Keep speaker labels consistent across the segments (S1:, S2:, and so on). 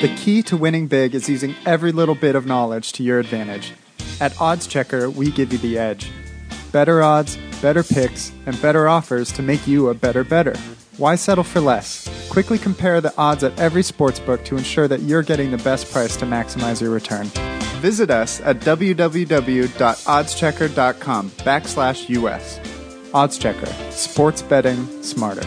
S1: The key to winning big is using every little bit of knowledge to your advantage. At Odds Checker, we give you the edge. Better odds, better picks, and better offers to make you a better better. Why settle for less? Quickly compare the odds at every sportsbook to ensure that you're getting the best price to maximize your return. Visit us at www.oddschecker.com backslash US. OddsChecker. Sports betting smarter.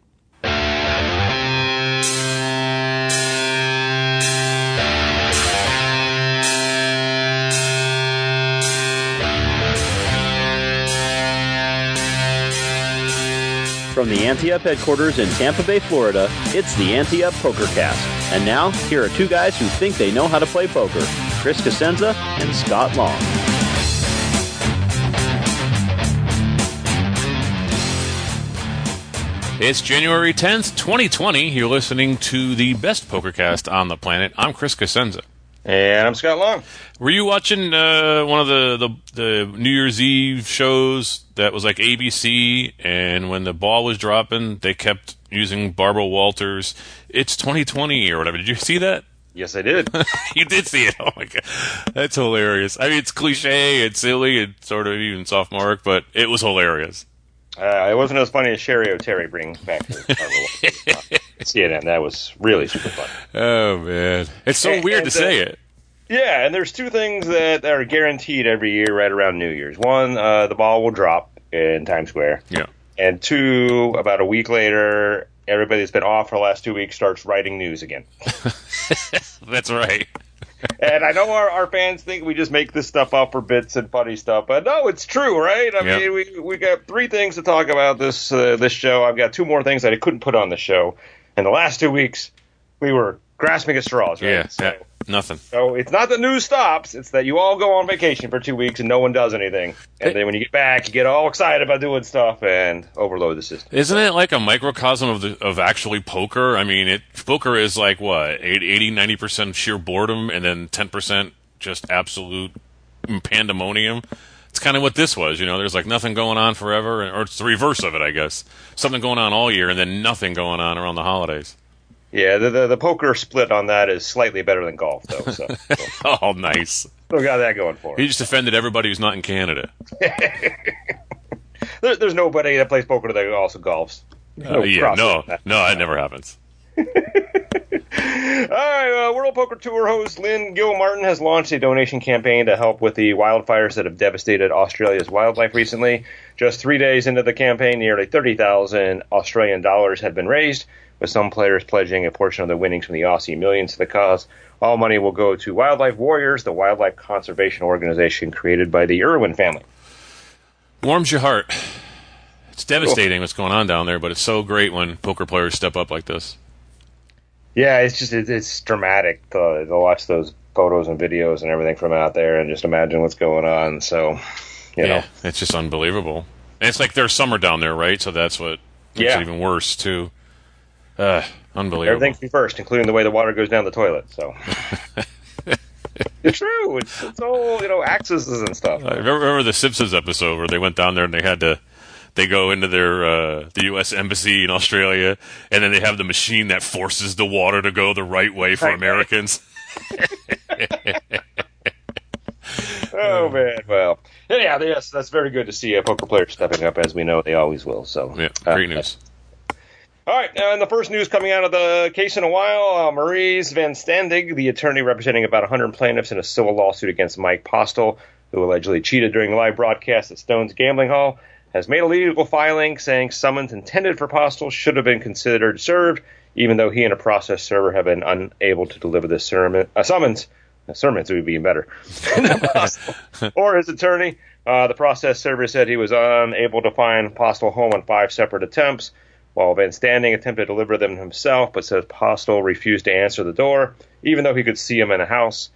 S2: From the Ante Up headquarters in Tampa Bay, Florida, it's the Ante Up PokerCast. And now, here are two guys who think they know how to play poker Chris Cosenza and Scott Long.
S3: It's January 10th, 2020. You're listening to the best PokerCast on the planet. I'm Chris Cosenza.
S4: And I'm Scott Long.
S3: Were you watching uh, one of the, the, the New Year's Eve shows that was like ABC? And when the ball was dropping, they kept using Barbara Walters. It's 2020 or whatever. Did you see that?
S4: Yes, I did.
S3: you did see it. Oh my god, that's hilarious. I mean, it's cliche, it's silly, it's sort of even sophomoric, but it was hilarious.
S4: Uh, it wasn't as funny as Cheri Oteri bringing back the CNN. That was really super fun.
S3: Oh man, it's so
S4: And-
S3: weird
S4: and,
S3: to say
S4: uh,
S3: it.
S4: Yeah, and there's two things that are guaranteed every year right around New Year's. One, uh, the ball will drop in Times Square.
S3: Yeah.
S4: And two, about a week later, everybody that's been off for the last two weeks starts writing news again.
S3: That's right.
S4: and I know our, our fans think we just make this stuff up for bits and funny stuff, but no, it's true, right? I
S3: Yeah.
S4: mean, we we got three things to talk about this uh, this show. I've got two more things that I couldn't put on the show. In the last two weeks, we were grasping at straws, right?
S3: Yeah,
S4: So,
S3: yeah, nothing.
S4: so it's not that news stops; it's that you all go on vacation for two weeks and no one does anything, and then when you get back, you get all excited about doing stuff and overload the system.
S3: Isn't it like a microcosm of the of actually poker? I mean, it poker is like what 80 90 percent sheer boredom, and then ten percent just absolute pandemonium. It's kind of what this was, you know. There's like nothing going on forever, or it's the reverse of it, I guess. Something going on all year, and then nothing going on around the holidays.
S4: Yeah, the the, the poker split on that is slightly better than golf, though. So, so
S3: Oh, nice.
S4: still got that going for it.
S3: He just offended everybody who's not in Canada.
S4: There, there's nobody that plays poker that also golfs.
S3: Uh, yeah, no, no, that never happens.
S4: All right, uh, World Poker Tour host Lynn Gilmartin has launched a donation campaign to help with the wildfires that have devastated Australia's wildlife recently. Just three days into the campaign, nearly 30,000 Australian dollars had been raised, with some players pledging a portion of the winnings from the Aussie Millions to the cause. All money will go to Wildlife Warriors, the wildlife conservation organization created by the Irwin family.
S3: Warms your heart. It's devastating what's going on down there, but it's so great when poker players step up like this.
S4: Yeah, it's just it, it's dramatic to, to watch those photos and videos and everything from out there, and just imagine what's going on. So, you know,
S3: it's just unbelievable. And it's like their summer down there, right? So that's what makes
S4: Yeah.
S3: it even worse too. Uh, Unbelievable.
S4: Everything's be first, including the way the water goes down the toilet. So it's true. It's, it's all you know, axes and stuff.
S3: I remember, remember the Simpsons episode where they went down there and they had to they go into their uh, the U.S. embassy in Australia, and then they have the machine that forces the water to go the right way for
S4: Right.
S3: Americans.
S4: Oh man, well, yeah, yes, that's very good to see a poker player stepping up, as we know they always will. So,
S3: Yeah,
S4: uh,
S3: great news.
S4: All right, uh, and the first news coming out of the case in a while, uh, Maurice VerStandig, the attorney representing about 100 plaintiffs in a civil lawsuit against Mike Postle, who allegedly cheated during a live broadcast at Stone's Gambling Hall, has made a legal filing saying summons intended for Postle should have been considered served, even though he and a process server have been unable to deliver the sermon, uh, summons. Uh, sermons would be better. or his attorney. Uh, the process server said he was unable to find Postle home on five separate attempts, while VerStandig attempted to deliver them himself, but says Postle refused to answer the door, even though he could see him in a house.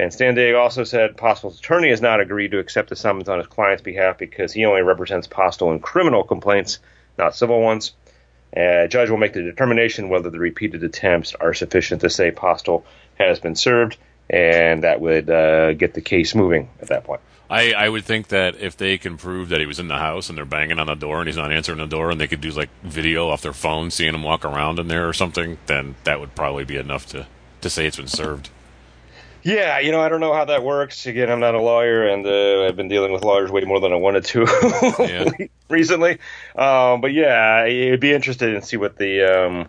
S4: VerStandig also said Postle's attorney has not agreed to accept the summons on his client's behalf because he only represents Postle in criminal complaints, not civil ones. A judge will make the determination whether the repeated attempts are sufficient to say Postle has been served, and that would uh, get the case moving at that point.
S3: I, I would think that if they can prove that he was in the house and they're banging on the door and he's not answering the door and they could do like video off their phone seeing him walk around in there or something, then that would probably be enough to, to say it's been served.
S4: Yeah, you know, I don't know how that works. Again, I'm not a lawyer, and uh, I've been dealing with lawyers way more than I wanted to
S3: Yeah.
S4: recently. Um, but yeah, it'd be interested in see what the um,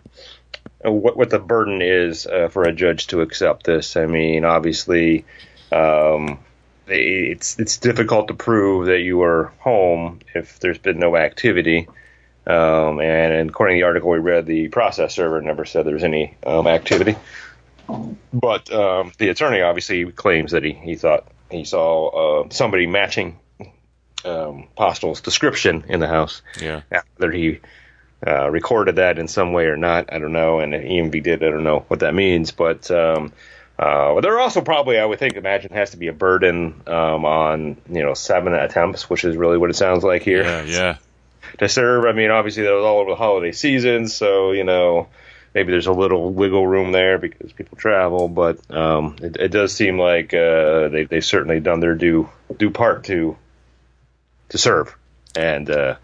S4: what what the burden is uh, for a judge to accept this. I mean, obviously, um, it's it's difficult to prove that you were home if there's been no activity. Um, and according to the article we read, the process server never said there was any um, activity. But um, the attorney obviously claims that he, he thought he saw uh, somebody matching um, Postle's description in the house.
S3: Yeah.
S4: Whether he uh, recorded that in some way or not, I don't know. And even if he did, I don't know what that means. But um, uh, there also probably, I would think, imagine has to be a burden um, on you know seven attempts, which is really what it sounds like here
S3: Yeah, yeah.
S4: to serve. I mean, obviously that was all over the holiday season, so you know maybe there's a little wiggle room there because people travel. But um, it, it does seem like uh, they they certainly done their due due part to to serve, and uh,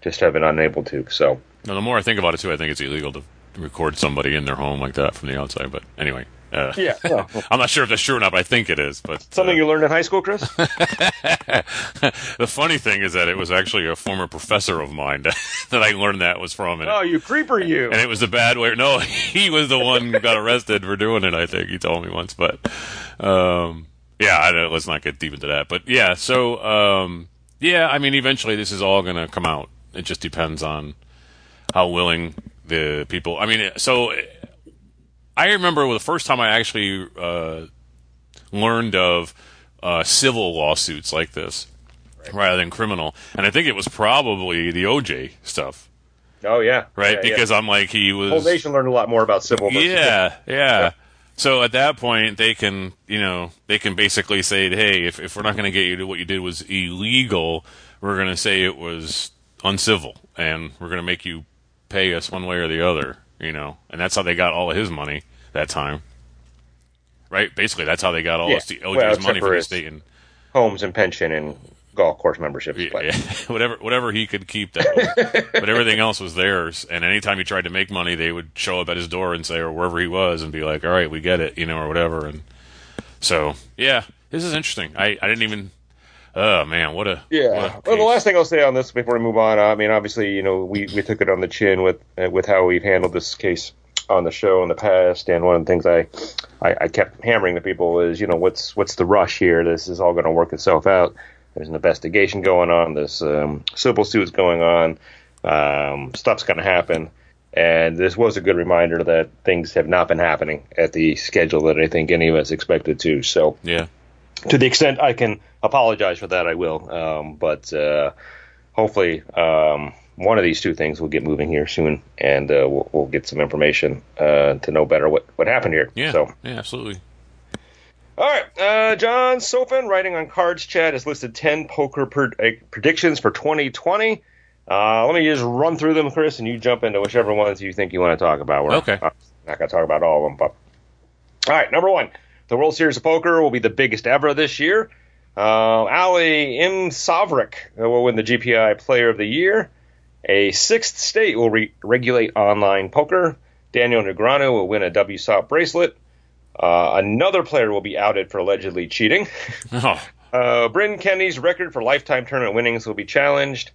S4: just have been unable to. So
S3: Now, the more I think about it, too, I think it's illegal to record somebody in their home like that from the outside. But anyway, uh,
S4: yeah, well,
S3: I'm not sure if that's true or not, but I think it is. But
S4: something
S3: uh,
S4: you learned in high school, Chris.
S3: the funny thing is that it was actually a former professor of mine that, that I learned that was from. And,
S4: oh, you creeper, you!
S3: and it was a bad way. No, he was the one who got arrested for doing it. I think he told me once, but um, yeah, I don't, let's not get deep into that. But yeah, so um, yeah, I mean, eventually this is all going to come out. It just depends on how willing the people. I mean, so I remember the first time I actually uh, learned of uh, civil lawsuits like this rather than criminal, and I think it was probably the OJ stuff,
S4: oh yeah,
S3: right?
S4: Yeah, yeah.
S3: because I'm like he was
S4: the whole nation learned a lot more about civil. versus
S3: yeah, yeah. So at that point, they can, you know, they can basically say, hey, if, if we're not going to get you to what you did was illegal, we're going to say it was uncivil, and we're going to make you pay us one way or the other, you know. And that's how they got all of his money that time, right? Basically, that's how they got all
S4: Yeah.
S3: of the OJ's
S4: Well,
S3: money
S4: for
S3: from
S4: his-
S3: state and
S4: homes and pension and golf course memberships.
S3: yeah, yeah. whatever whatever he could keep that but everything else was theirs and anytime he tried to make money they would show up at his door and say or wherever he was and be like all right we get it you know or whatever and so yeah this is interesting i i didn't even oh man what a
S4: Yeah.
S3: what a
S4: Well, the last thing I'll say on this before we move on, I mean, obviously, you know, we, we took it on the chin with uh, with how we've handled this case on the show in the past, and one of the things I, I, I kept hammering to people is, you know, what's what's the rush here? This is all going to work itself out. There's an investigation going on. There's um, civil suits going on. Um, stuff's going to happen. And this was a good reminder that things have not been happening at the schedule that I think any of us expected to. So,
S3: yeah
S4: to the extent I can apologize for that, I will. Um, but uh, hopefully, um, one of these two things will get moving here soon, and uh, we'll, we'll get some information uh, to know better what, what happened here.
S3: yeah
S4: So,
S3: yeah absolutely
S4: all right, uh, John Sofin, writing on Cards Chat, has listed ten poker pred- uh, predictions for 2020. Uh, let me just run through them, Chris, and you jump into whichever ones you think you want to talk about. We're
S3: Okay.
S4: not going to talk about all of them, but all right. Number one, the World Series of Poker will be the biggest ever this year. Uh, Ali Imsirovic will win the GPI Player of the Year. A sixth state will re- regulate online poker. Daniel Negreanu will win a WSOP bracelet. Uh, another player will be outed for allegedly cheating.
S3: Oh,
S4: Uh, Bryn Kenney's record for lifetime tournament winnings will be challenged.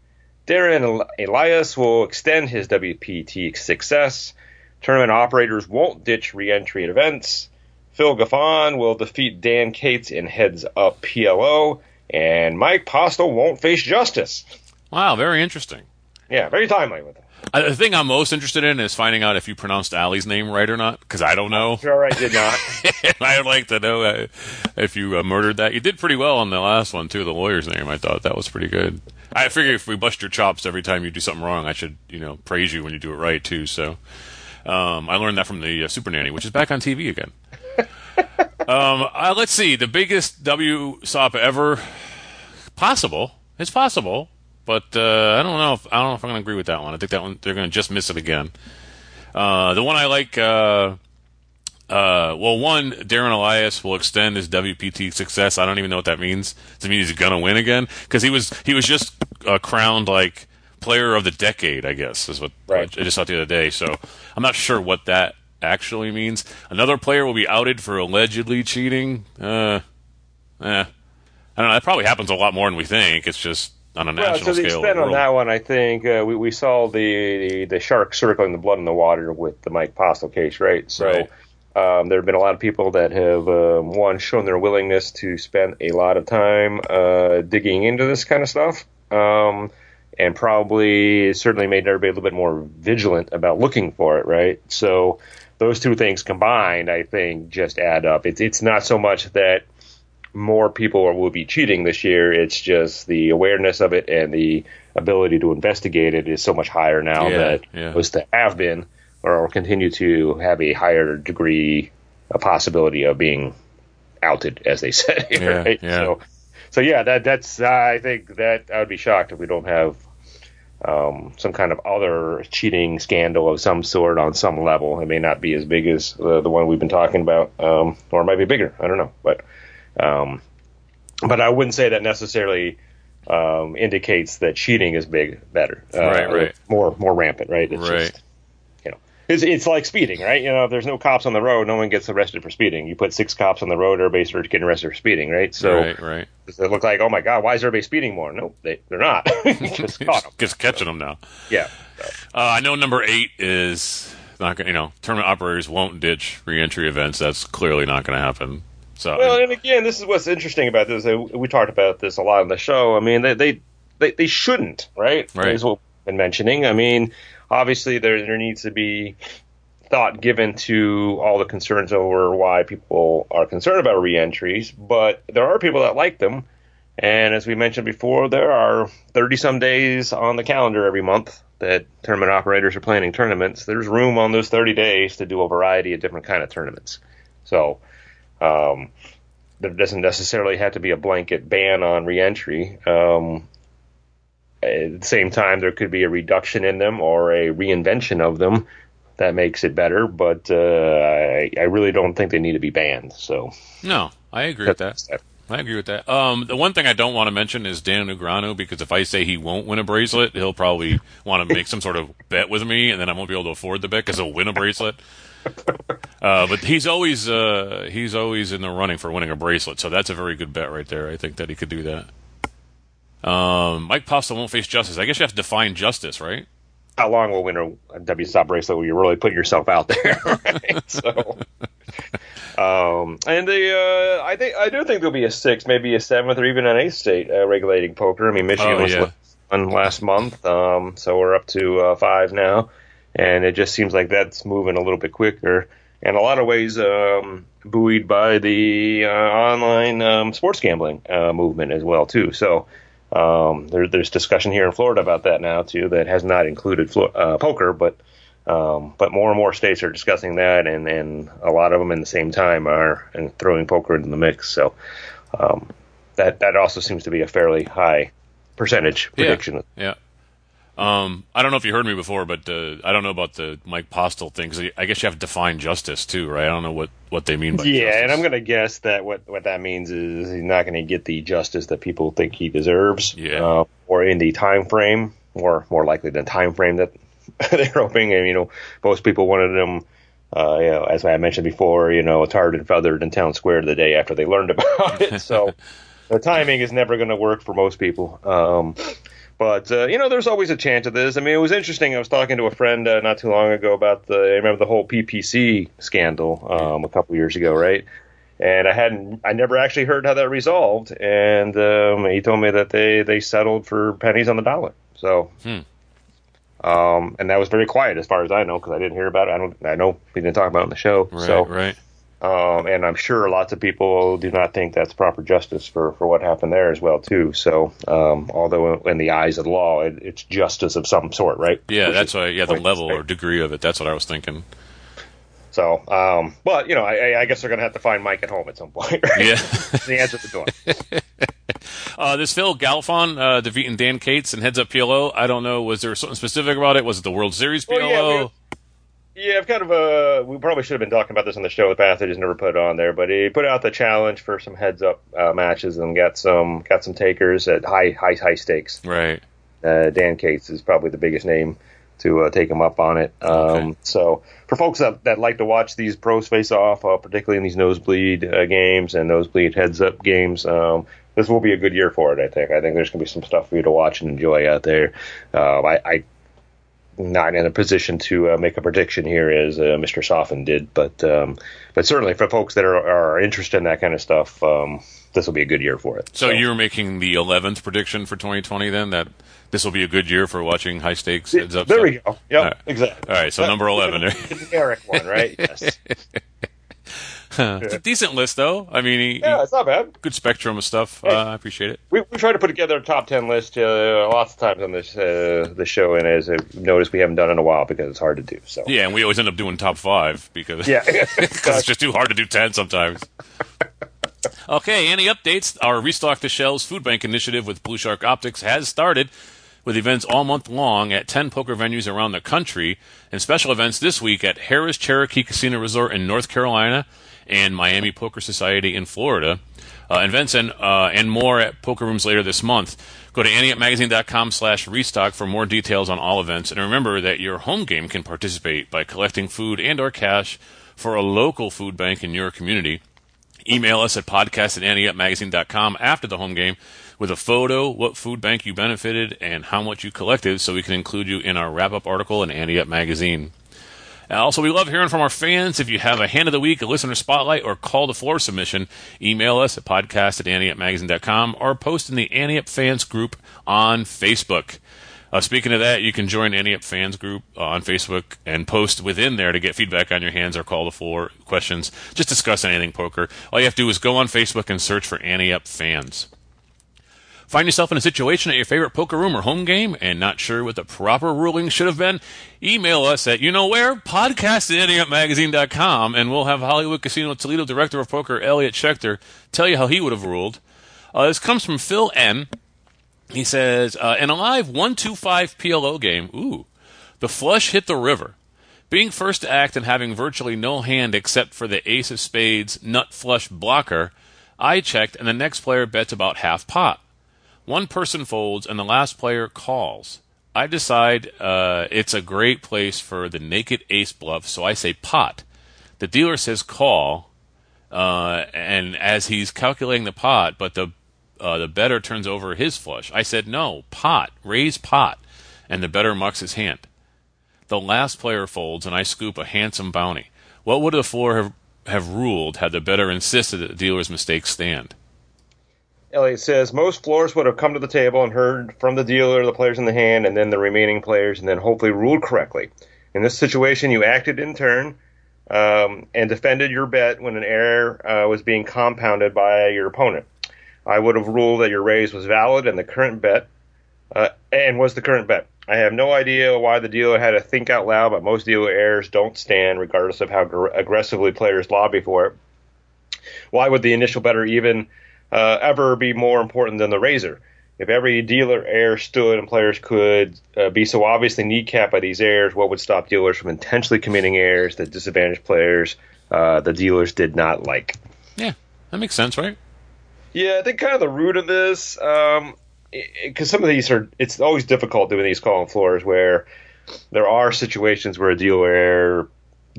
S4: Darren Elias will extend his WPT success. Tournament operators won't ditch re-entry at events. Phil Galfond will defeat Dan Cates in Heads Up PLO. And Mike Postle won't face justice.
S3: wow, very interesting.
S4: Yeah, very timely with it.
S3: Uh, the thing I'm most interested in is finding out if you pronounced Ali's name right or not, because I don't know.
S4: Sure, I did not.
S3: I would like to know uh, if you uh, murdered that. You did pretty well on the last one too. The lawyer's name, I thought that was pretty good. I figure if we bust your chops every time you do something wrong, I should you know praise you when you do it right too. So um, I learned that from the uh, Super Nanny, which is back on TV again. Um, uh, let's see, the biggest W SOP ever. Possible, it's possible, but uh, I don't know. If, I don't know if I'm going to agree with that one. I think that one they're going to just miss it again. Uh, the one I like. Uh, uh, well, one, Darren Elias will extend his WPT success. I don't even know what that means. Does it mean he's gonna win again? Because he was he was just uh, crowned like player of the decade. I guess is what
S4: Right.
S3: I just saw the other day. So I'm not sure what that actually means. Another player will be outed for allegedly cheating. Uh, eh. I don't know. That probably happens a lot more than we think. It's just on a
S4: Well,
S3: national
S4: to the
S3: scale.
S4: extent on that one, I think uh, we, we saw the, the the shark circling the blood in the water with the Mike Postle case, right? So
S3: Right.
S4: um, there have been a lot of people that have um, one shown their willingness to spend a lot of time uh, digging into this kind of stuff, um, and probably certainly made everybody a little bit more vigilant about looking for it, right? So those two things combined, I think, just add up. It's it's not so much that more people will be cheating this year. It's just the awareness of it and the ability to investigate it is so much higher now
S3: Yeah,
S4: that
S3: yeah.
S4: was to have been or continue to have a higher degree a possibility of being outed, as they said. Here,
S3: Yeah,
S4: right? So, so yeah, that that's I think that I would be shocked if we don't have um, some kind of other cheating scandal of some sort on some level. It may not be as big as uh, the one we've been talking about, um, or it might be bigger. I don't know, but um, but I wouldn't say that necessarily um, indicates that cheating is big, better, uh,
S3: Right, right.
S4: more more rampant, right? It's
S3: Right.
S4: just it's it's like speeding, right? You know, if there's no cops on the road, no one gets arrested for speeding. You put six cops on the road, everybody starts getting arrested for speeding, right? So
S3: right, right.
S4: does it look like, oh my god, why is everybody speeding more? No, they they're not. Just caught 'em.
S3: Just catching them now.
S4: Yeah.
S3: Uh, I know number eight is not going. to You know, tournament operators won't ditch reentry events. That's clearly not going to happen. So
S4: Well, and again, this is what's interesting about this. We talked about this a lot on the show. I mean, they they they, they shouldn't, right?
S3: Right.
S4: Is what we've been mentioning. I mean, obviously there there needs to be thought given to all the concerns over why people are concerned about reentries, but there are people that like them. And as we mentioned before, there are 30 some days on the calendar every month that tournament operators are planning tournaments. There's room on those 30 days to do a variety of different kind of tournaments. So, um, there doesn't necessarily have to be a blanket ban on reentry. Um, at the same time, there could be a reduction in them or a reinvention of them that makes it better. But uh, I, I really don't think they need to be banned. So
S3: no, I agree with that. I agree with that. Um, the one thing I don't want to mention is Dan Negreanu because if I say he won't win a bracelet, he'll probably want to make some sort of bet with me, and then I won't be able to afford the bet because he'll win a bracelet. Uh, but he's always uh, he's always in the running for winning a bracelet, so that's a very good bet right there. I think that he could do that. Um, Mike Postle won't face justice. I guess you have to define justice, right?
S4: How long will win a, a WSOP bracelet where you're really putting yourself out there? Right? so, um, and the uh, I think I do think there'll be a sixth, maybe a seventh, or even an eighth state uh, regulating poker. I mean, Michigan
S3: Oh,
S4: was
S3: yeah.
S4: one last month, um, so we're up to uh, five now, and it just seems like that's moving a little bit quicker. In a lot of ways, um, buoyed by the uh, online um, sports gambling uh, movement as well, too. So. Um, there, there's discussion here in Florida about that now too. That has not included Flo- uh, poker, but um, but more and more states are discussing that, and, and a lot of them in the same time are and throwing poker into the mix. So um, that that also seems to be a fairly high percentage prediction.
S3: Yeah. Um, I don't know if you heard me before, but uh, I don't know about the Mike Postle thing. Cause I guess you have to define justice too, right? I don't know what, what they mean by
S4: yeah,
S3: justice.
S4: and I'm going to guess that what, what that means is he's not going to get the justice that people think he deserves,
S3: Yeah.
S4: uh, or in the time frame, or more likely the time frame that they're hoping. And you know, most people wanted him. Uh, you know, as I mentioned before, you know, tarred and feathered in town square the day after they learned about it. So the timing is never going to work for most people. Um, but uh, you know, there's always a chance of this. I mean, it was interesting. I was talking to a friend uh, not too long ago about the. I remember the whole PPC scandal um, a couple years ago, right? And I hadn't, I never actually heard how that resolved. And um, he told me that they they settled for pennies on the dollar. So,
S3: Hmm.
S4: um, and that was very quiet as far as I know because I didn't hear about it. I don't, I know we didn't talk about it on the show.
S3: Right,
S4: so,
S3: right.
S4: Um, and I'm sure lots of people do not think that's proper justice for, for what happened there as well too. So, um, although in the eyes of the law, it, it's justice of some sort, right?
S3: Yeah,
S4: Which
S3: that's why. Yeah, the level or degree of it. That's what I was thinking.
S4: So, um, but you know, I, I guess they're going to have to find Mike at home at some point. Right?
S3: Yeah.
S4: the answer to the door.
S3: Uh, this Phil Galfond uh, defeating Dan Cates and heads up PLO. I don't know. Was there something specific about it? Was it the World Series PLO?
S4: Well, yeah, Yeah, I've kind of uh, we probably should have been talking about this on the show in the past. I just never put it on there, but he put out the challenge for some heads up uh, matches and got some got some takers at high high high stakes.
S3: right.
S4: Uh, Dan Cates is probably the biggest name to uh, take him up on it. Um,
S3: Okay.
S4: So for folks that, that like to watch these pros face off, uh, particularly in these nosebleed uh, games and nosebleed heads up games, um, this will be a good year for it. I think. I think there's going to be some stuff for you to watch and enjoy out there. Uh, I, I not in a position to uh, make a prediction here as uh, Mr. Soffin did, but um, but certainly for folks that are, are interested in that kind of stuff, um, this will be a good year for it.
S3: So you're making the 11th prediction for 2020 then? That this will be a good year for watching high stakes heads up?
S4: There we go. Yep,
S3: All right.
S4: exactly.
S3: All right, so number 11 there.
S4: The generic one, right? Yes.
S3: It's a decent list, though. I mean, he,
S4: Yeah, it's not bad.
S3: good spectrum of stuff.
S4: Hey.
S3: Uh, I appreciate it.
S4: We, we try to put together a top ten list uh, lots of times on this uh, the show, and as I've noticed, we haven't done it in a while because it's hard to do. So
S3: Yeah, and we always end up doing top five because
S4: yeah,
S3: because it's just too hard to do 10 sometimes. Okay, any updates? Our Restock the Shelves Food Bank initiative with Blue Shark Optics has started with events all month long at 10 poker venues around the country and special events this week at Harrah's Cherokee Casino Resort in North Carolina and Miami Poker Society in Florida. Uh, and, uh, and more at poker rooms later this month. Go to anteupmagazine.com slash restock for more details on all events. And remember that your home game can participate by collecting food and or cash for a local food bank in your community. Email us at podcast at anteupmagazine.com after the home game with a photo, what food bank you benefited, and how much you collected so we can include you in our wrap up article in Ante Up Magazine. Uh, Also, we love hearing from our fans. If you have a hand of the week, a listener spotlight, or call to floor submission, email us at podcast at anteupmagazine.com or post in the Ante Up Fans group on Facebook. Uh, speaking of that, you can join Ante Up Fans group on Facebook and post within there to get feedback on your hands or call the floor questions. Just discuss anything poker. All you have to do is go on Facebook and search for Ante Up Fans. Find yourself in a situation at your favorite poker room or home game and not sure what the proper ruling should have been? Email us at you know where podcast at anteupmagazine.com and we'll have Hollywood Casino Toledo Director of Poker Elliot Schechter tell you how he would have ruled. Uh, this comes from Phil N. He says, uh, in a live 125 PLO game, ooh, the flush hit the river. Being first to act and having virtually no hand except for the ace of spades nut flush blocker, I checked and the next player bets about half pot. One person folds and the last player calls. I decide uh, it's a great place for the naked ace bluff, so I say pot. The dealer says call, uh, and as he's calculating the pot, but the uh, the better turns over his flush. I said no, pot, raise pot, and the better mucks his hand. The last player folds, and I scoop a handsome bounty. What would the floor have, have ruled had the better insisted that the dealer's mistake stand?
S4: Elliot says most floors would have come to the table and heard from the dealer, the players in the hand, and then the remaining players, and then hopefully ruled correctly. In this situation, you acted in turn um, and defended your bet when an error uh, was being compounded by your opponent. I would have ruled that your raise was valid and the current bet, uh, and was the current bet. I have no idea why the dealer had to think out loud, but most dealer errors don't stand, regardless of how gr- aggressively players lobby for it. Why would the initial better even uh, ever be more important than the raiser. if every dealer air stood and players could uh, be so obviously kneecapped by these airs, what would stop dealers from intentionally committing airs that disadvantaged players uh, the dealers did not like?
S3: Yeah, that makes sense, right?
S4: Yeah, I think kind of the root of this, because um, some of these are, it's always difficult doing these call floors where there are situations where a dealer air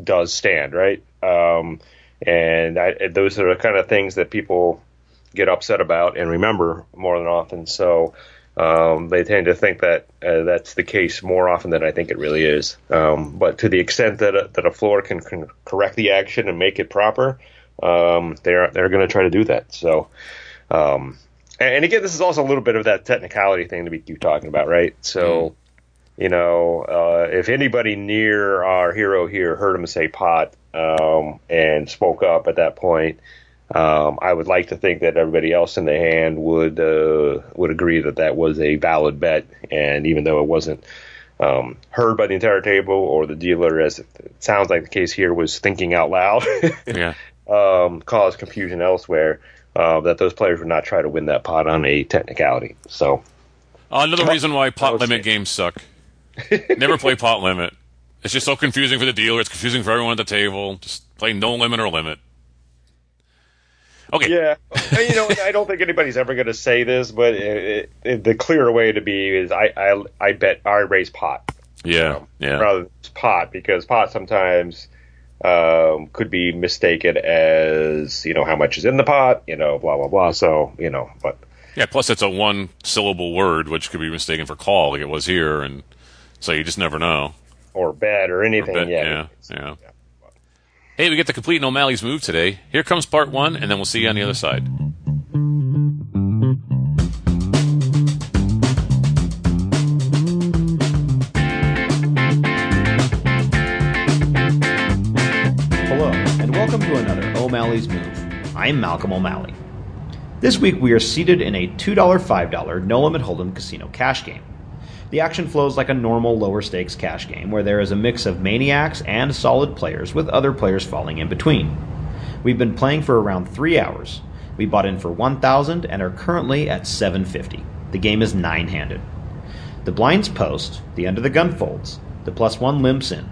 S4: does stand, right? Um, and I, those are the kind of things that people get upset about and remember more than often. So um, they tend to think that uh, that's the case more often than I think it really is. Um, but to the extent that a, that a floor can, can correct the action and make it proper, um, they're they're going to try to do that. So. Um, and, and again, this is also a little bit of that technicality thing to be keep talking about, right? So, you know, uh, if anybody near our hero here heard him say pot um, and spoke up at that point, um, I would like to think that everybody else in the hand would uh, would agree that that was a valid bet, and even though it wasn't um, heard by the entire table or the dealer, as it sounds like the case here, was thinking out loud,
S3: yeah,
S4: um, caused confusion elsewhere. Uh, that those players would not try to win that pot on a technicality. So
S3: uh, another reason why pot limit games suck. Never play pot limit. It's just so confusing for the dealer. It's confusing for everyone at the table. Just play no limit or limit. Okay.
S4: Yeah, and, you know, I don't think anybody's ever going to say this, but it, it, the clearer way to be is I I, I bet I raise pot.
S3: Yeah, you know, yeah.
S4: Rather than pot because pot sometimes um, could be mistaken as you know how much is in the pot, you know, blah blah blah. So you know, but
S3: yeah. Plus, it's a one syllable word, which could be mistaken for call, like it was here, and so you just never know.
S4: Or bet or anything.
S3: Or bet,
S4: yeah,
S3: yeah, yeah. yeah. Hey, we get the complete O'Malley's move today. Here comes part one, and then we'll see you on the other side.
S5: Hello, and welcome to another O'Malley's Move. I'm Malcolm O'Malley. This week we are seated in a $2 $5 no limit hold'em casino cash game. The action flows like a normal lower stakes cash game where there is a mix of maniacs and solid players with other players falling in between. We've been playing for around 3 hours. We bought in for 1000 and are currently at 750. The game is 9-handed. The blinds post, the under the gun folds, the plus 1 limps in.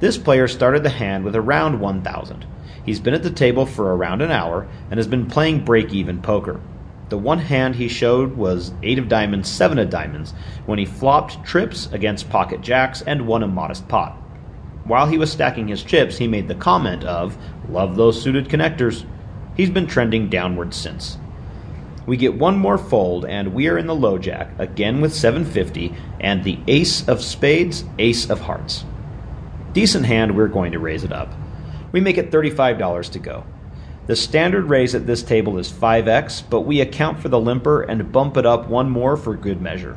S5: This player started the hand with around 1000. He's been at the table for around an hour and has been playing break even poker. The one hand he showed was 8 of diamonds, 7 of diamonds, when he flopped trips against pocket jacks and won a modest pot. While he was stacking his chips, he made the comment of, Love those suited connectors. He's been trending downward since. We get one more fold, and we are in the low jack, again with 750, and the ace of spades, ace of hearts. Decent hand, we're going to raise it up. We make it $35 to go. The standard raise at this table is 5x, but we account for the limper and bump it up one more for good measure.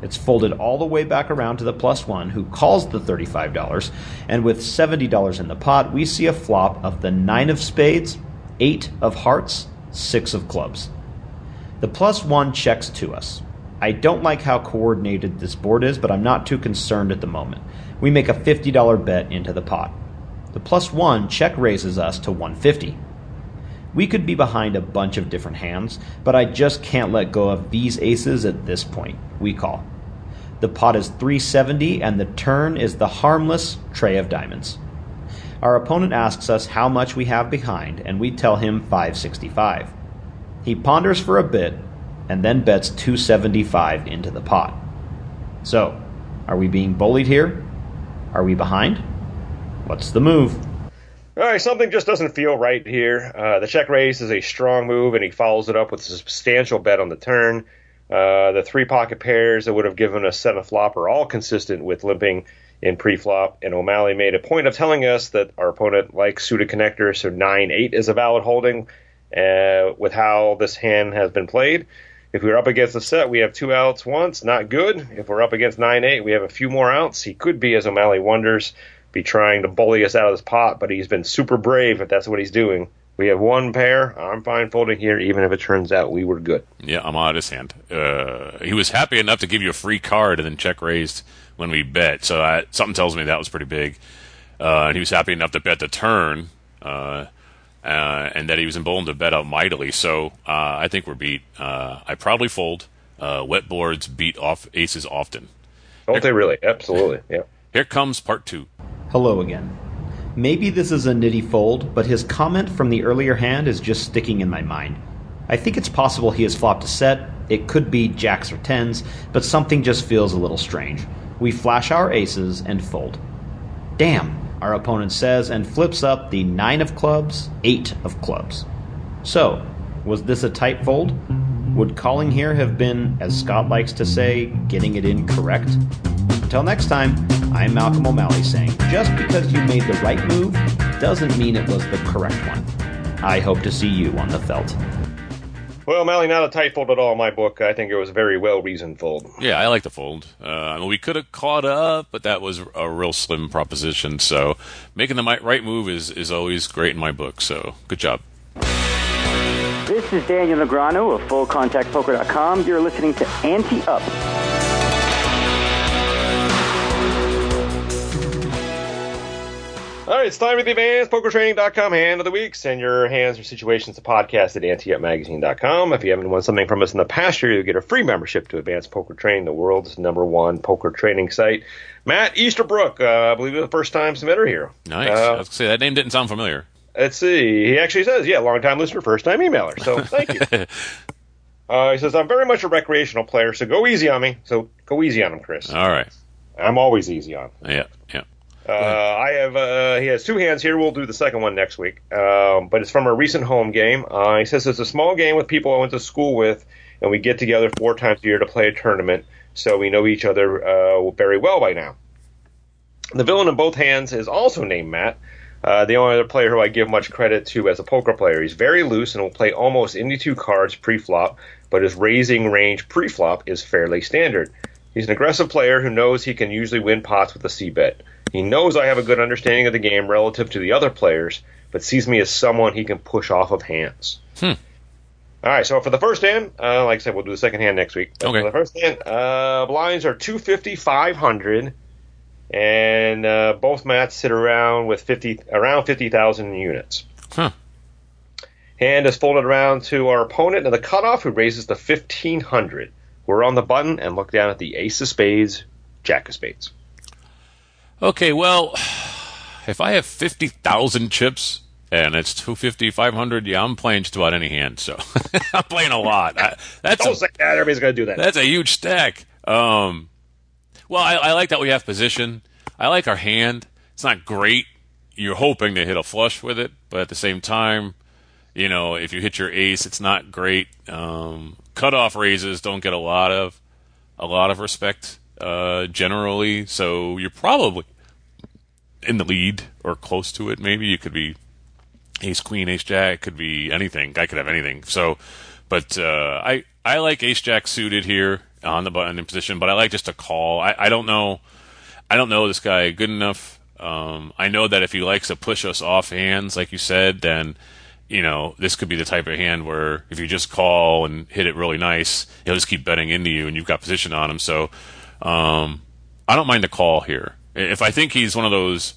S5: It's folded all the way back around to the plus one, who calls the $35, and with $70 in the pot, we see a flop of the 9 of spades, 8 of hearts, 6 of clubs. The plus one checks to us. I don't like how coordinated this board is, but I'm not too concerned at the moment. We make a $50 bet into the pot. The plus one check raises us to 150. We could be behind a bunch of different hands, but I just can't let go of these aces at this point. We call. The pot is 370 and the turn is the harmless trey of diamonds. Our opponent asks us how much we have behind and we tell him 565. He ponders for a bit and then bets 275 into the pot. So, are we being bullied here? Are we behind? What's the move?
S4: All right, something just doesn't feel right here. Uh, the check raise is a strong move, and he follows it up with a substantial bet on the turn. Uh, the three pocket pairs that would have given us set a flop are all consistent with limping in pre-flop, and O'Malley made a point of telling us that our opponent likes suited connectors, so 9-8 is a valid holding uh, with how this hand has been played. If we're up against the set, we have two outs once, not good. If we're up against 9-8, we have a few more outs. He could be, as O'Malley wonders, be trying to bully us out of this pot, but he's been super brave if that's what he's doing. We have one pair. I'm fine folding here, even if it turns out we were good.
S3: Yeah, I'm out of his hand. Uh, he was happy enough to give you a free card and then check raised when we bet. So I, something tells me that was pretty big. Uh, and he was happy enough to bet the turn, uh, uh and that he was emboldened to bet out mightily. So uh, I think we're beat. Uh, I probably fold. uh, wet boards beat off aces often.
S4: Don't they really? Absolutely. Yeah.
S3: Here comes part two.
S5: Hello again. Maybe this is a nitty fold, but his comment from the earlier hand is just sticking in my mind. I think it's possible he has flopped a set. It could be jacks or tens, but something just feels a little strange. We flash our aces and fold. Damn, our opponent says and flips up the nine of clubs, eight of clubs. So, was this a tight fold? Would calling here have been, as Scott likes to say, getting it in correct? Until next time, I'm Malcolm O'Malley saying just because you made the right move doesn't mean it was the correct one. I hope to see you on the felt.
S4: Well, Mally, not a tight fold at all in my book. I think it was a very well reasoned fold.
S3: Yeah, I like the fold. Uh, I mean, we could have caught up, but that was a real slim proposition. So making the right move is, is always great in my book. So good job.
S6: This is Daniel Negreanu of FullContactPoker.com. You're listening to Ante Up.
S4: All right, it's time for the Advanced PokerTraining.com hand of the week. Send your hands or situations to podcast at anteupmagazine.com. If you haven't won something from us in the past year, you'll get a free membership to Advanced Poker Training, the world's number one poker training site. Matt Easterbrook, uh, I believe it's the first time submitter here.
S3: Nice.
S4: Uh,
S3: I was say that name didn't sound familiar.
S4: Let's see. He actually says, yeah, long time listener, first time emailer. So thank you. uh, he says, I'm very much a recreational player, so go easy on me. So go easy on him, Chris.
S3: All right.
S4: I'm always easy on. him.
S3: Yeah. Yeah.
S4: Uh, I have uh, he has two hands here. We'll do the second one next week, um, but it's from a recent home game. Uh, he says it's a small game with people I went to school with, and we get together four times a year to play a tournament, so we know each other uh, very well by now. The villain in both hands is also named Matt. Uh, the only other player who I give much credit to as a poker player. He's very loose and will play almost any two cards pre-flop, but his raising range pre-flop is fairly standard. He's an aggressive player who knows he can usually win pots with a C bet. He knows I have a good understanding of the game relative to the other players, but sees me as someone he can push off of hands.
S3: Hmm.
S4: All right, so for the first hand, uh, like I said, we'll do the second hand next week. But
S3: Okay.
S4: For the first hand, uh, blinds are 250, 500, and uh, both Matts sit around with 50 around 50,000 units.
S3: Huh.
S4: Hand is folded around to our opponent and the cutoff, who raises to 1500. We're on the button and look down at the ace of spades, jack of spades.
S3: Okay, well, if I have 50,000 chips and it's 250, 500, yeah, I'm playing just about any hand, so I'm playing a lot. I, that's
S4: Don't
S3: a,
S4: that. Everybody's going to do that.
S3: that's a huge stack. Um, well, I, I like that we have position. I like our hand. It's not great. You're hoping to hit a flush with it, but at the same time, you know, if you hit your ace, it's not great. Um, cutoff raises don't get a lot of a lot of respect uh, generally, so you're probably in the lead or close to it. Maybe you could be ace queen, ace jack, could be anything. I could have anything. So, but uh, I I like ace jack suited here on the button in position, but I like just a call. I, I don't know. I don't know this guy good enough. Um, I know that if he likes to push us off hands, like you said, then you know this could be the type of hand where if you just call and hit it really nice, he'll just keep betting into you, and you've got position on him. So um, I don't mind the call here. If I think he's one of those,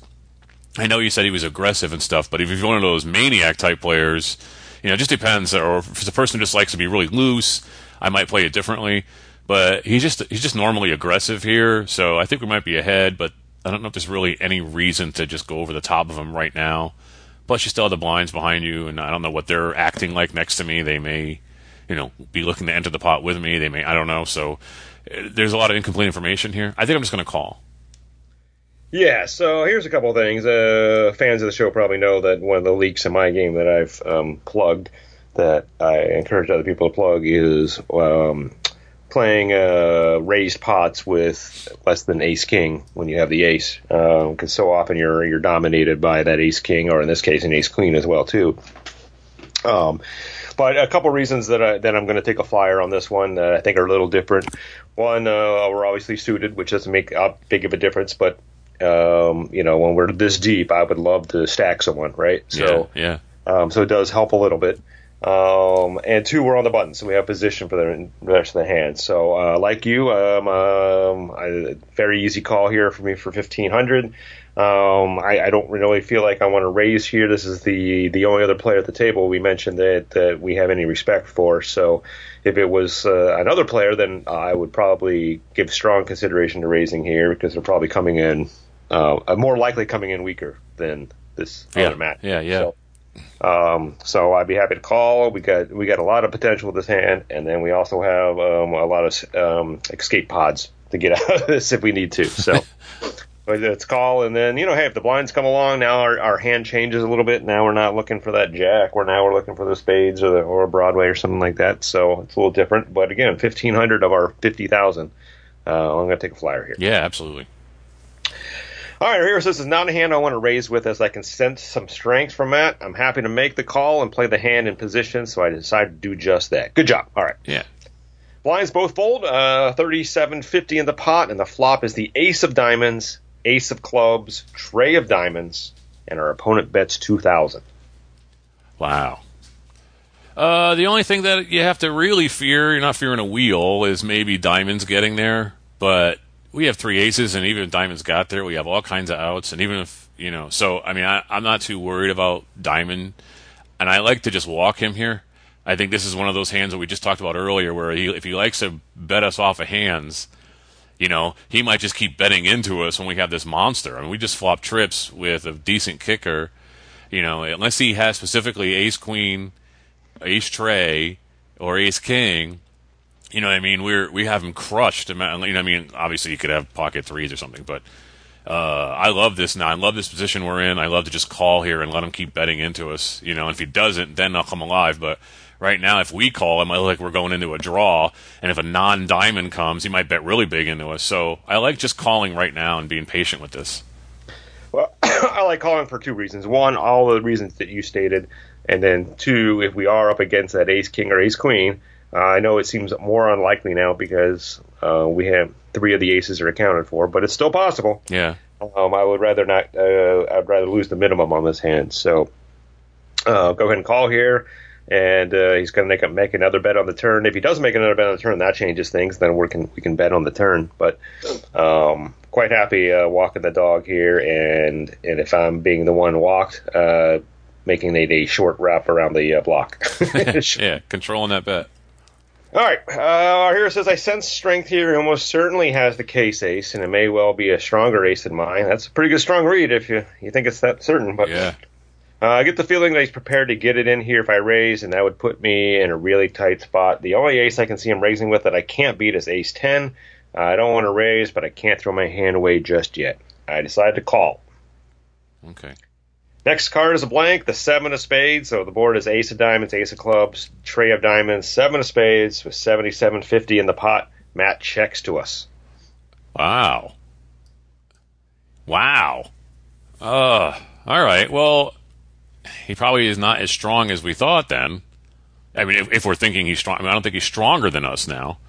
S3: I know you said he was aggressive and stuff, but if he's one of those maniac type players, you know, it just depends. Or if it's a person who just likes to be really loose, I might play it differently. But he's just he's just normally aggressive here, so I think we might be ahead. But I don't know if there's really any reason to just go over the top of him right now. Plus, you still have the blinds behind you, and I don't know what they're acting like next to me. They may, you know, be looking to enter the pot with me. They may, I don't know. So uh, there's a lot of incomplete information here. I think I'm just going to call.
S4: Yeah, so here's a couple of things. Uh, fans of the show probably know that one of the leaks in my game that I've um, plugged that I encourage other people to plug is um, playing uh, raised pots with less than ace king when you have the ace, because so often you're you're dominated by that ace king, or in this case, an ace queen as well too. Um, but a couple reasons that I, that I'm going to take a flyer on this one that I think are a little different. One, uh, we're obviously suited, which doesn't make a big of a difference, but um, you know, when we're this deep, I would love to stack someone, right? So,
S3: yeah,
S4: um, so it does help a little bit. Um, and two were on the button, so we have position for the rest of the hand. So, uh, like you, um, um, I, very easy call here for me for 1500. Um, I, I, don't really feel like I want to raise here. This is the the only other player at the table we mentioned that, that we have any respect for. So, if it was uh, another player, then I would probably give strong consideration to raising here because they're probably coming in uh, more likely coming in weaker than this
S3: yeah.
S4: other match.
S3: Yeah, yeah.
S4: So, um, so I'd be happy to call. We got we got a lot of potential with this hand, and then we also have um, a lot of um, escape pods to get out of this if we need to. So let's call, and then you know, hey, if the blinds come along, now our, our hand changes a little bit. Now we're not looking for that jack. We're now we're looking for the spades or the or a Broadway or something like that. So it's a little different. But again, fifteen hundred of our fifty thousand. Uh, I'm going to take a flyer here.
S3: Yeah, absolutely.
S4: All right, here this is not a hand I want to raise with as I can sense some strength from that. I'm happy to make the call and play the hand in position, so I decided to do just that. Good job. All right.
S3: Yeah.
S4: Blinds both fold, uh, 37.50 in the pot, and the flop is the ace of diamonds, ace of clubs, trey of diamonds, and our opponent bets 2,000.
S3: Wow. Uh, the only thing that you have to really fear, you're not fearing a wheel, is maybe diamonds getting there, but we have three aces, and even if diamonds got there, we have all kinds of outs, and even if you know, so I mean, I, I'm not too worried about diamond, and I like to just walk him here. I think this is one of those hands that we just talked about earlier, where he, if he likes to bet us off of hands, you know, he might just keep betting into us when we have this monster. I mean, we just flop trips with a decent kicker, you know, unless he has specifically ace queen, ace trey, or ace king you know what I mean? We're we have him crushed. You know what I mean? Obviously, you could have pocket threes or something, but uh, I love this now. I love this position we're in. I love to just call here and let him keep betting into us. You know, and if he doesn't, then I'll come alive. But right now, if we call, it might look like we're going into a draw. And if a non-diamond comes, he might bet really big into us. So I like just calling right now and being patient with this.
S4: Well, I like calling for two reasons. One, all the reasons that you stated, and then two, if we are up against that ace king or ace queen uh, I know it seems more unlikely now because uh, we have three of the aces are accounted for, but it's still possible.
S3: Yeah.
S4: Um, I would rather not. Uh, I'd rather lose the minimum on this hand. So uh, go ahead and call here, and uh, he's going to make a, make another bet on the turn. If he does make another bet on the turn, that changes things. Then we can we can bet on the turn. But um, quite happy uh, walking the dog here, and and if I'm being the one walked, uh, making it a short wrap around the uh, block.
S3: yeah, controlling that bet.
S4: All right. Uh, our hero says, I sense strength here. He almost certainly has the case ace, and it may well be a stronger ace than mine. That's a pretty good strong read if you, you think it's that certain. But
S3: yeah.
S4: Uh, I get the feeling that he's prepared to get it in here if I raise, and that would put me in a really tight spot. The only ace I can see him raising with that I can't beat is ace 10. Uh, I don't want to raise, but I can't throw my hand away just yet. I decide to call.
S3: Okay.
S4: Next card is a blank, the seven of spades. So the board is ace of diamonds, ace of clubs, trey of diamonds, seven of spades with seventy-seven fifty in the pot. Matt checks to us.
S3: Wow. Wow. Uh, all right. Well, he probably is not as strong as we thought then. I mean, if, if we're thinking he's strong, I, mean, I don't think he's stronger than us now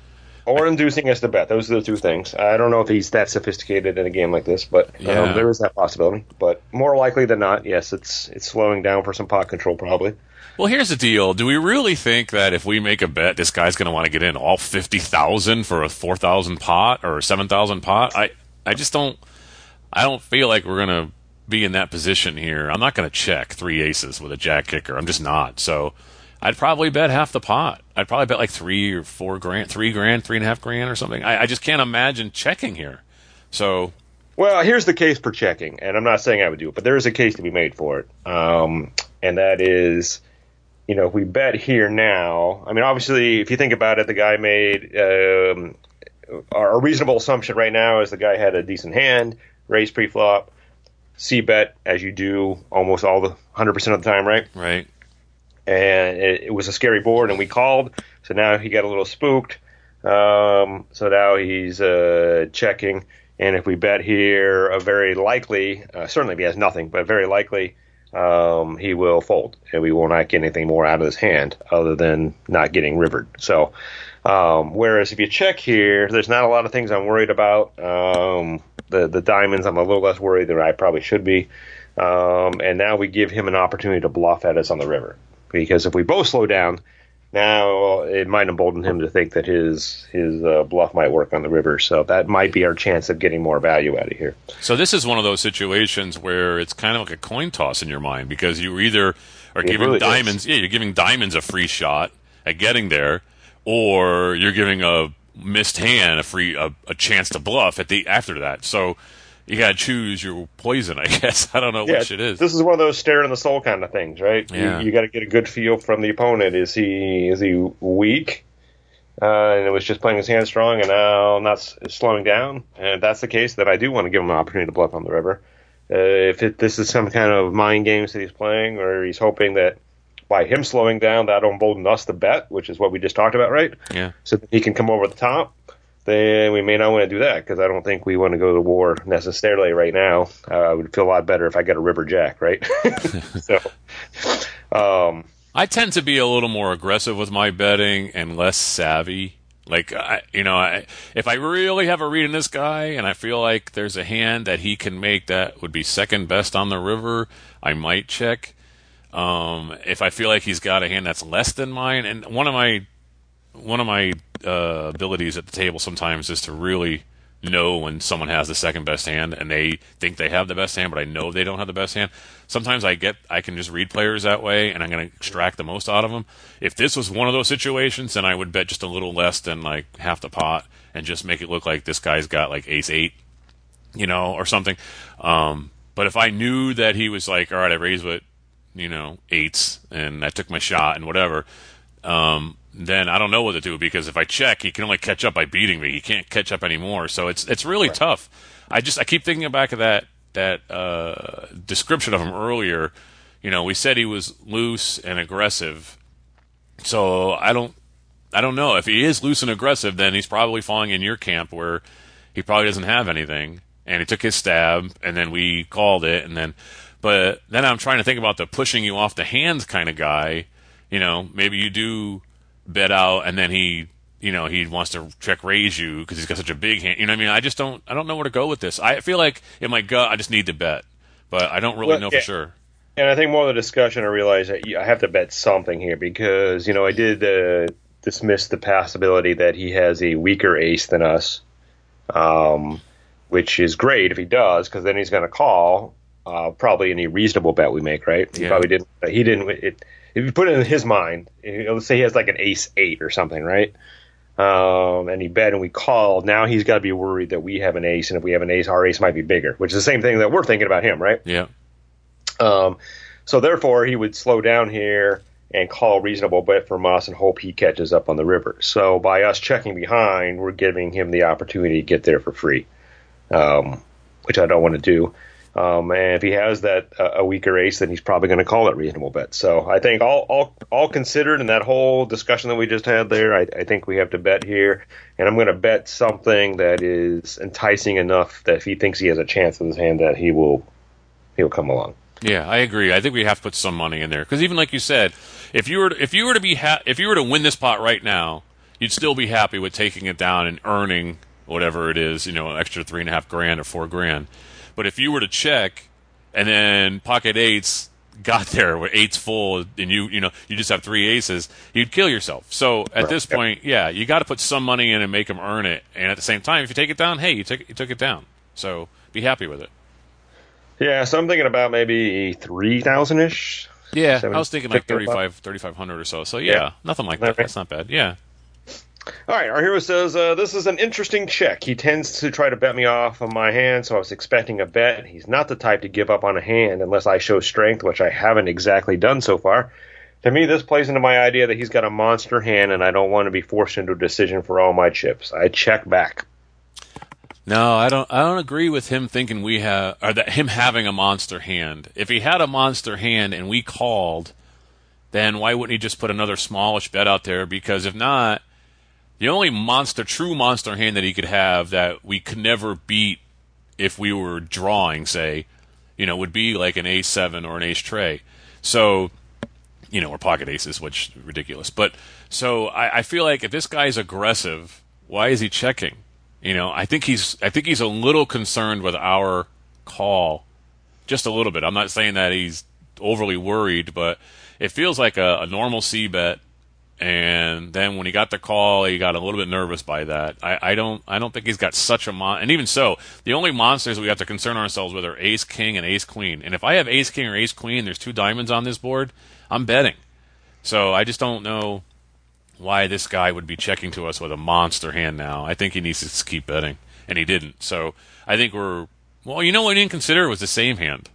S4: or inducing us to bet. Those are the two things. I don't know if he's that sophisticated in a game like this, but um, there is that possibility. But more likely than not, yes, it's it's slowing down for some pot control probably.
S3: Well, here's the deal. Do we really think that if we make a bet, this guy's going to want to get in all fifty thousand for a four thousand pot or seven thousand pot? I I just don't. I don't feel like we're going to be in that position here. I'm not going to check three aces with a jack kicker. I'm just not. So I'd probably bet half the pot. I'd probably bet like three or four grand, three grand, three and a half grand or something. I, I just can't imagine checking here. So,
S4: well, here's the case for checking, and I'm not saying I would do it, but there is a case to be made for it, um, and that is, you know, if we bet here now. I mean, obviously, if you think about it, the guy made um, a reasonable assumption right now is the guy had a decent hand, raised pre-flop, c bet as you do almost all the 100% of the time, right?
S3: Right
S4: and it, it, was a scary board, and we called. So now he got a little spooked. Um, so now he's uh, checking, and if we bet here, a very likely, uh, certainly if he has nothing, but very likely, um, he will fold, and we will not get anything more out of his hand other than not getting rivered. So, um, whereas if you check here, there's not a lot of things I'm worried about. Um, the the diamonds, I'm a little less worried than I probably should be. Um, and now we give him an opportunity to bluff at us on the river. Because if we both slow down, now it might embolden him to think that his his uh, bluff might work on the river. So that might be our chance of getting more value out of here.
S3: So this is one of those situations where it's kind of like a coin toss in your mind because you either are
S4: It
S3: giving
S4: really
S3: diamonds,
S4: is.
S3: yeah, you're giving diamonds a free shot at getting there, or you're giving a missed hand a free a, a chance to bluff at the after that. So you got to choose your poison, I guess. I don't know
S4: Yeah,
S3: which it is.
S4: This is one of those stare in the soul kind of things, right?
S3: Yeah.
S4: You, you got to get a good feel from the opponent. Is he is he weak? Uh, and it was just playing his hand strong, and now not s- slowing down. And if that's the case, then I do want to give him an opportunity to bluff on the river. Uh, if it, this is some kind of mind games that he's playing, or he's hoping that by him slowing down, that'll embolden us to bet, which is what we just talked about, right?
S3: yeah.
S4: so that he can come over the top, then we may not want to do that because I don't think we want to go to war necessarily right now. Uh, I would feel a lot better if I got a river jack, right? so, um,
S3: I tend to be a little more aggressive with my betting and less savvy. Like, I, you know, I, if I really have a read in this guy and I feel like there's a hand that he can make that would be second best on the river, I might check. Um, if I feel like he's got a hand that's less than mine, and one of my one of my uh, abilities at the table sometimes is to really know when someone has the second best hand and they think they have the best hand, but I know they don't have the best hand. Sometimes I get I can just read players that way, and I'm going to extract the most out of them. If this was one of those situations, then I would bet just a little less than like half the pot and just make it look like this guy's got like ace eight, you know, or something. Um, but if I knew that he was like, all right, I raised with you know eights and I took my shot and whatever, um, then I don't know what to do because if I check, he can only catch up by beating me. He can't catch up anymore. So it's it's really tough. I just I keep thinking back of that that uh, description of him earlier. You know, we said he was loose and aggressive. So I don't I don't know if he is loose and aggressive. Then he's probably falling in your camp where he probably doesn't have anything, and he took his stab, and then we called it, and then. But then I'm trying to think about the pushing you off the hands kind of guy. You know, maybe you do bet out, and then he, you know, he wants to check raise you because he's got such a big hand. You know, what I mean, I just don't, I don't know where to go with this. I feel like in my gut, I just need to bet, but I don't really
S4: Well,
S3: know
S4: yeah.
S3: for sure.
S4: And I think more of the discussion, I realize that I have to bet something here because you know I did uh, dismiss the possibility that he has a weaker ace than us, um, which is great if he does because then he's going to call uh, probably any reasonable bet we make, right? He
S3: Yeah.
S4: probably didn't. He didn't. It, if you put it in his mind, let's say he has like an ace eight or something, right? Um, and he bet and we call. Now he's got to be worried that we have an ace, and if we have an ace, our ace might be bigger, which is the same thing that we're thinking about him, right?
S3: Yeah.
S4: Um, so therefore, he would slow down here and call a reasonable bet from us and hope he catches up on the river. So by us checking behind, we're giving him the opportunity to get there for free, um, which I don't want to do. Um, and if he has that uh, a weaker ace, then he's probably going to call it reasonable bet. So I think all, all all considered in that whole discussion that we just had there, I, I think we have to bet here, and I'm going to bet something that is enticing enough that if he thinks he has a chance in his hand, that he will he'll come along.
S3: Yeah, I agree. I think we have to put some money in there because even like you said, if you were if you were to be ha- if you were to win this pot right now, you'd still be happy with taking it down and earning whatever it is, you know, an extra three and a half grand or four grand. But if you were to check and then pocket eights got there with eights full and you you know you just have three aces, you'd kill yourself. So at
S4: Right.
S3: this point, yeah, you got to put some money in and make them earn it. And at the same time, if you take it down, hey, you took you took it down. So be happy with it.
S4: Yeah, so I'm thinking about maybe three thousand ish.
S3: Yeah, I was thinking like
S4: fifty bucks.
S3: 35 3500 or so. So yeah,
S4: Yeah.
S3: nothing like that.
S4: Okay.
S3: That's not bad. Yeah.
S4: All right, our hero says uh, this is an interesting check. He tends to try to bet me off of my hand, so I was expecting a bet. He's not the type to give up on a hand unless I show strength, which I haven't exactly done so far. To me, this plays into my idea that he's got a monster hand, and I don't want to be forced into a decision for all my chips. I check back.
S3: No, I don't. I don't agree with him thinking we have or that him having a monster hand. If he had a monster hand and we called, then why wouldn't he just put another smallish bet out there? Because if not, the only monster, true monster hand that he could have that we could never beat if we were drawing, say, you know, would be like an ace seven or an ace trey. So, you know, or pocket aces, which ridiculous. But so I, I feel like if this guy's aggressive, why is he checking? You know, I think he's I think he's a little concerned with our call, just a little bit. I'm not saying that he's overly worried, but it feels like a, a normal C bet. And then when he got the call, he got a little bit nervous by that. I, I don't, I don't think he's got such a mon. And even so, the only monsters we have to concern ourselves with are Ace King and Ace Queen. And if I have Ace King or Ace Queen, there's two diamonds on this board. I'm betting. So I just don't know why this guy would be checking to us with a monster hand now. I think he needs to keep betting, and he didn't. So I think we're well. You know what we didn't consider was the same hand,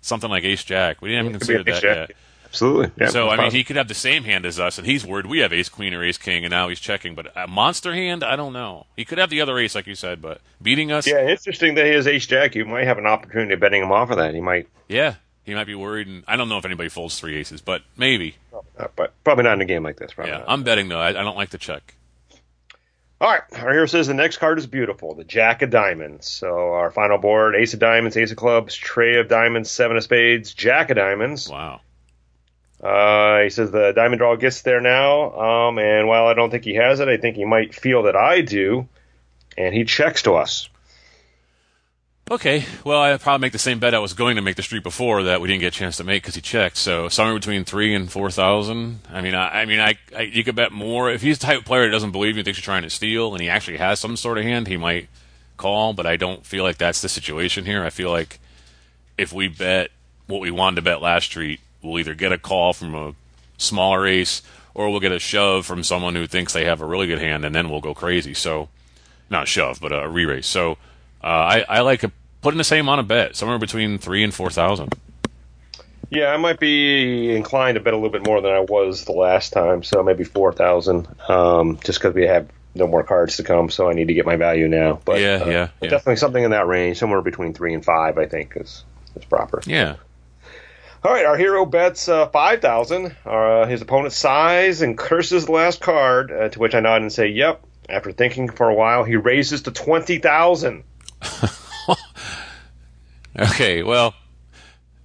S3: something like Ace Jack. We didn't even consider that yet.
S4: Absolutely. Yeah,
S3: so I mean, he could have the same hand as us, and he's worried we have Ace Queen or Ace King, and now he's checking. But a monster hand, I don't know. He could have the other ace, like you said, but beating us,
S4: Yeah, interesting that he has Ace Jack. You might have an opportunity of betting him off of that. He might,
S3: yeah, he might be worried. And I don't know if anybody folds three aces, but maybe.
S4: uh, but probably not in a game like this. Probably
S3: Yeah,
S4: not.
S3: I'm betting though. I, I don't like the check.
S4: All right, our hero says the next card is beautiful, the Jack of Diamonds. So our final board: Ace of Diamonds, Ace of Clubs, Trey of Diamonds, Seven of Spades, Jack of Diamonds.
S3: Wow.
S4: Uh, he says the diamond draw gets there now, um, and while I don't think he has it, I think he might feel that I do, and he checks to us.
S3: Okay, well, I'd probably make the same bet I was going to make the street before that we didn't get a chance to make because he checked. So somewhere between three and four thousand. I mean, I, I mean, I, I, you could bet more if he's the type of player that doesn't believe you, thinks you're trying to steal, and he actually has some sort of hand, he might call. But I don't feel like that's the situation here. I feel like if we bet what we wanted to bet last street, we'll either get a call from a smaller ace or we'll get a shove from someone who thinks they have a really good hand, and then we'll go crazy. So, not shove, but a re-raise. So, uh, I, I like a, putting the same on a bet, somewhere between three and four thousand.
S4: Yeah, I might be inclined to bet a little bit more than I was the last time, so maybe four thousand, um, just because we have no more cards to come, so I need to get my value now. But
S3: Yeah,
S4: uh,
S3: yeah, yeah.
S4: definitely something in that range, somewhere between three and five, I think is is proper.
S3: Yeah.
S4: All right, our hero bets uh, five thousand. Uh, his opponent sighs and curses the last card, uh, to which I nod and say, "Yep." After thinking for a while, he raises to twenty thousand.
S3: Okay, well,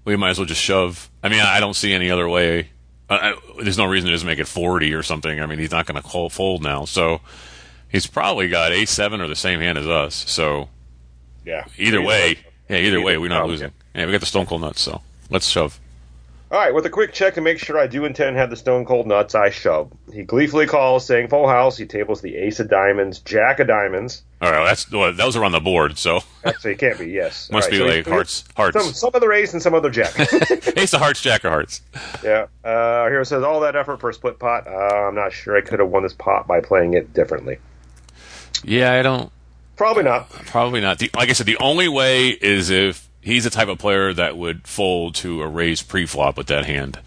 S3: we might as well just shove. I mean, I don't see any other way. I, I, there's no reason to just make it 40 or something. I mean, he's not going to fold now. So he's probably got a seven or the same hand as us. So
S4: Yeah.
S3: either way, yeah, either way, we're not losing. Yeah, we got the stone cold nuts. So let's shove.
S4: All right, with a quick check to make sure I do intend to have the stone cold nuts, I shove. He gleefully calls, saying full house. He tables the ace of diamonds, jack of diamonds.
S3: All right, well, that's well, those are on the board. So
S4: Actually, it can't be. Yes,
S3: Must
S4: All
S3: be
S4: so
S3: like
S4: he-
S3: hearts- hearts.
S4: Some, some other ace and some other jack.
S3: ace of hearts, jack of hearts.
S4: yeah. Uh, our hero says all that effort for a split pot. Uh, I'm not sure I could have won this pot by playing it differently.
S3: Yeah, I don't.
S4: Probably not.
S3: Probably not. The, like I said, the only way is if he's the type of player that would fold to a raise pre-flop with that hand.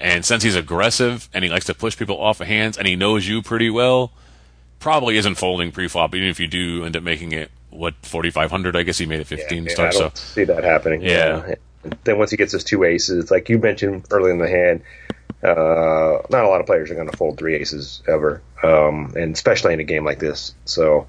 S3: And since he's aggressive and he likes to push people off of hands and he knows you pretty well, probably isn't folding pre-flop. Even if you do end up making it what 4,500, I guess he made it 15
S4: Yeah, I
S3: start. So
S4: don't see that happening.
S3: Yeah.
S4: Uh, then once he gets his two aces, like you mentioned early in the hand, uh, not a lot of players are going to fold three aces ever, um, and especially in a game like this. So,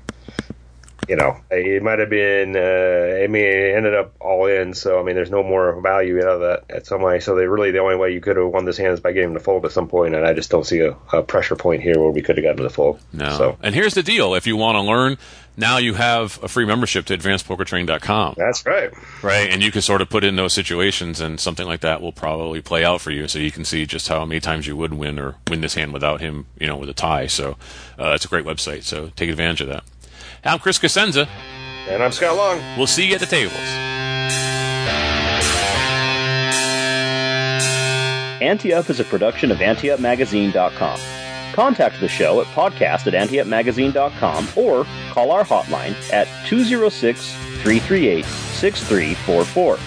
S4: you know, it might have been. Uh, I mean, it ended up all in. So, I mean, there's no more value out of that at some way. So, they really the only way you could have won this hand is by getting him to fold at some point, and I just don't see a, a pressure point here where we could have gotten to fold.
S3: no.
S4: So
S3: And here's the deal: if you want to learn, now you have a free membership to AdvancedPokerTraining.com.
S4: that's right.
S3: Right, and you can sort of put in those situations, and something like that will probably play out for you, so you can see just how many times you would win or win this hand without him, you know, with a tie. So uh, it's a great website. So take advantage of that. I'm Chris Cosenza.
S4: And I'm Scott Long.
S3: We'll see you at the tables.
S2: Ante Up is a production of AnteUpMagazine.com. Contact the show at podcast at AnteUpMagazine.com or call our hotline at 206-338-6344.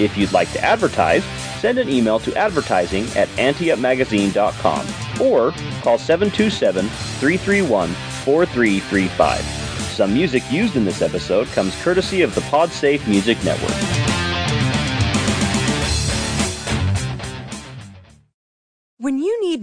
S2: If you'd like to advertise, send an email to advertising at AnteUpMagazine.com or call 727-331-4335. Some music used in this episode comes courtesy of the PodSafe Music Network.